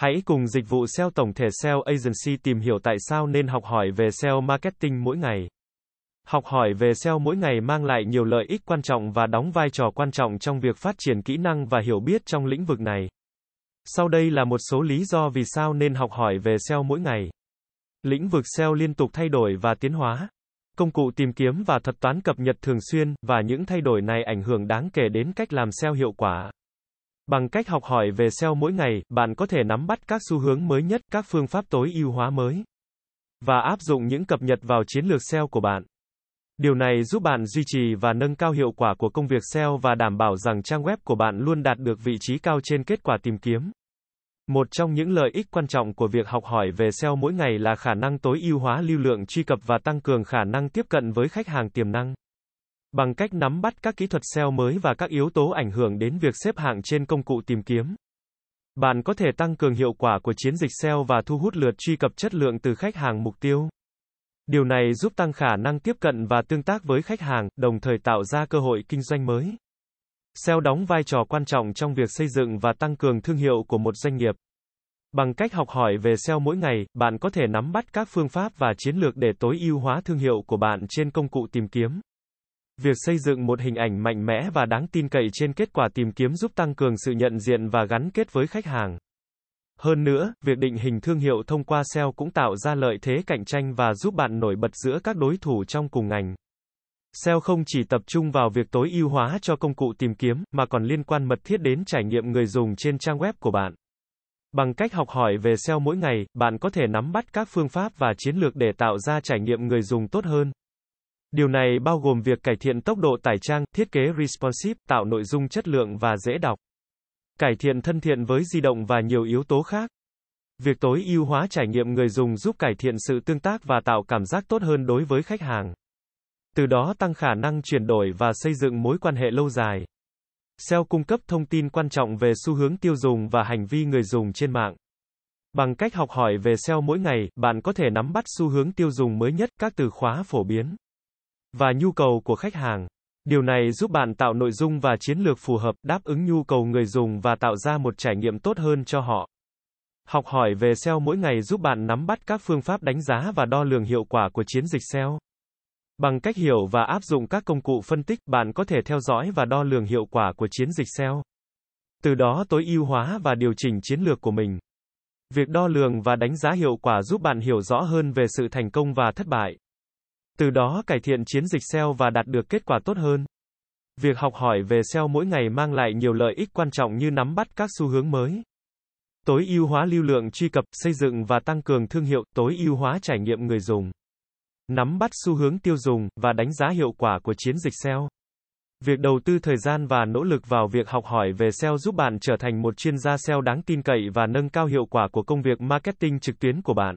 Hãy cùng dịch vụ SEO tổng thể SEO Agency tìm hiểu tại sao nên học hỏi về SEO marketing mỗi ngày. Học hỏi về SEO mỗi ngày mang lại nhiều lợi ích quan trọng và đóng vai trò quan trọng trong việc phát triển kỹ năng và hiểu biết trong lĩnh vực này. Sau đây là một số lý do vì sao nên học hỏi về SEO mỗi ngày. Lĩnh vực SEO liên tục thay đổi và tiến hóa. Công cụ tìm kiếm và thuật toán cập nhật thường xuyên, và những thay đổi này ảnh hưởng đáng kể đến cách làm SEO hiệu quả. Bằng cách học hỏi về SEO mỗi ngày, bạn có thể nắm bắt các xu hướng mới nhất, các phương pháp tối ưu hóa mới và áp dụng những cập nhật vào chiến lược SEO của bạn. Điều này giúp bạn duy trì và nâng cao hiệu quả của công việc SEO và đảm bảo rằng trang web của bạn luôn đạt được vị trí cao trên kết quả tìm kiếm. Một trong những lợi ích quan trọng của việc học hỏi về SEO mỗi ngày là khả năng tối ưu hóa lưu lượng truy cập và tăng cường khả năng tiếp cận với khách hàng tiềm năng. Bằng cách nắm bắt các kỹ thuật SEO mới và các yếu tố ảnh hưởng đến việc xếp hạng trên công cụ tìm kiếm, bạn có thể tăng cường hiệu quả của chiến dịch SEO và thu hút lượt truy cập chất lượng từ khách hàng mục tiêu. Điều này giúp tăng khả năng tiếp cận và tương tác với khách hàng, đồng thời tạo ra cơ hội kinh doanh mới. SEO đóng vai trò quan trọng trong việc xây dựng và tăng cường thương hiệu của một doanh nghiệp. Bằng cách học hỏi về SEO mỗi ngày, bạn có thể nắm bắt các phương pháp và chiến lược để tối ưu hóa thương hiệu của bạn trên công cụ tìm kiếm. Việc xây dựng một hình ảnh mạnh mẽ và đáng tin cậy trên kết quả tìm kiếm giúp tăng cường sự nhận diện và gắn kết với khách hàng. Hơn nữa, việc định hình thương hiệu thông qua SEO cũng tạo ra lợi thế cạnh tranh và giúp bạn nổi bật giữa các đối thủ trong cùng ngành. SEO không chỉ tập trung vào việc tối ưu hóa cho công cụ tìm kiếm, mà còn liên quan mật thiết đến trải nghiệm người dùng trên trang web của bạn. Bằng cách học hỏi về SEO mỗi ngày, bạn có thể nắm bắt các phương pháp và chiến lược để tạo ra trải nghiệm người dùng tốt hơn. Điều này bao gồm việc cải thiện tốc độ tải trang, thiết kế responsive, tạo nội dung chất lượng và dễ đọc, cải thiện thân thiện với di động và nhiều yếu tố khác. Việc tối ưu hóa trải nghiệm người dùng giúp cải thiện sự tương tác và tạo cảm giác tốt hơn đối với khách hàng. Từ đó tăng khả năng chuyển đổi và xây dựng mối quan hệ lâu dài. SEO cung cấp thông tin quan trọng về xu hướng tiêu dùng và hành vi người dùng trên mạng. Bằng cách học hỏi về SEO mỗi ngày, bạn có thể nắm bắt xu hướng tiêu dùng mới nhất, các từ khóa phổ biến và nhu cầu của khách hàng. Điều này giúp bạn tạo nội dung và chiến lược phù hợp, đáp ứng nhu cầu người dùng và tạo ra một trải nghiệm tốt hơn cho họ. Học hỏi về SEO mỗi ngày giúp bạn nắm bắt các phương pháp đánh giá và đo lường hiệu quả của chiến dịch SEO. Bằng cách hiểu và áp dụng các công cụ phân tích, bạn có thể theo dõi và đo lường hiệu quả của chiến dịch SEO. Từ đó tối ưu hóa và điều chỉnh chiến lược của mình. Việc đo lường và đánh giá hiệu quả giúp bạn hiểu rõ hơn về sự thành công và thất bại. Từ đó cải thiện chiến dịch SEO và đạt được kết quả tốt hơn. Việc học hỏi về SEO mỗi ngày mang lại nhiều lợi ích quan trọng như nắm bắt các xu hướng mới, tối ưu hóa lưu lượng truy cập, xây dựng và tăng cường thương hiệu, tối ưu hóa trải nghiệm người dùng, nắm bắt xu hướng tiêu dùng và đánh giá hiệu quả của chiến dịch SEO. Việc đầu tư thời gian và nỗ lực vào việc học hỏi về SEO giúp bạn trở thành một chuyên gia SEO đáng tin cậy và nâng cao hiệu quả của công việc marketing trực tuyến của bạn.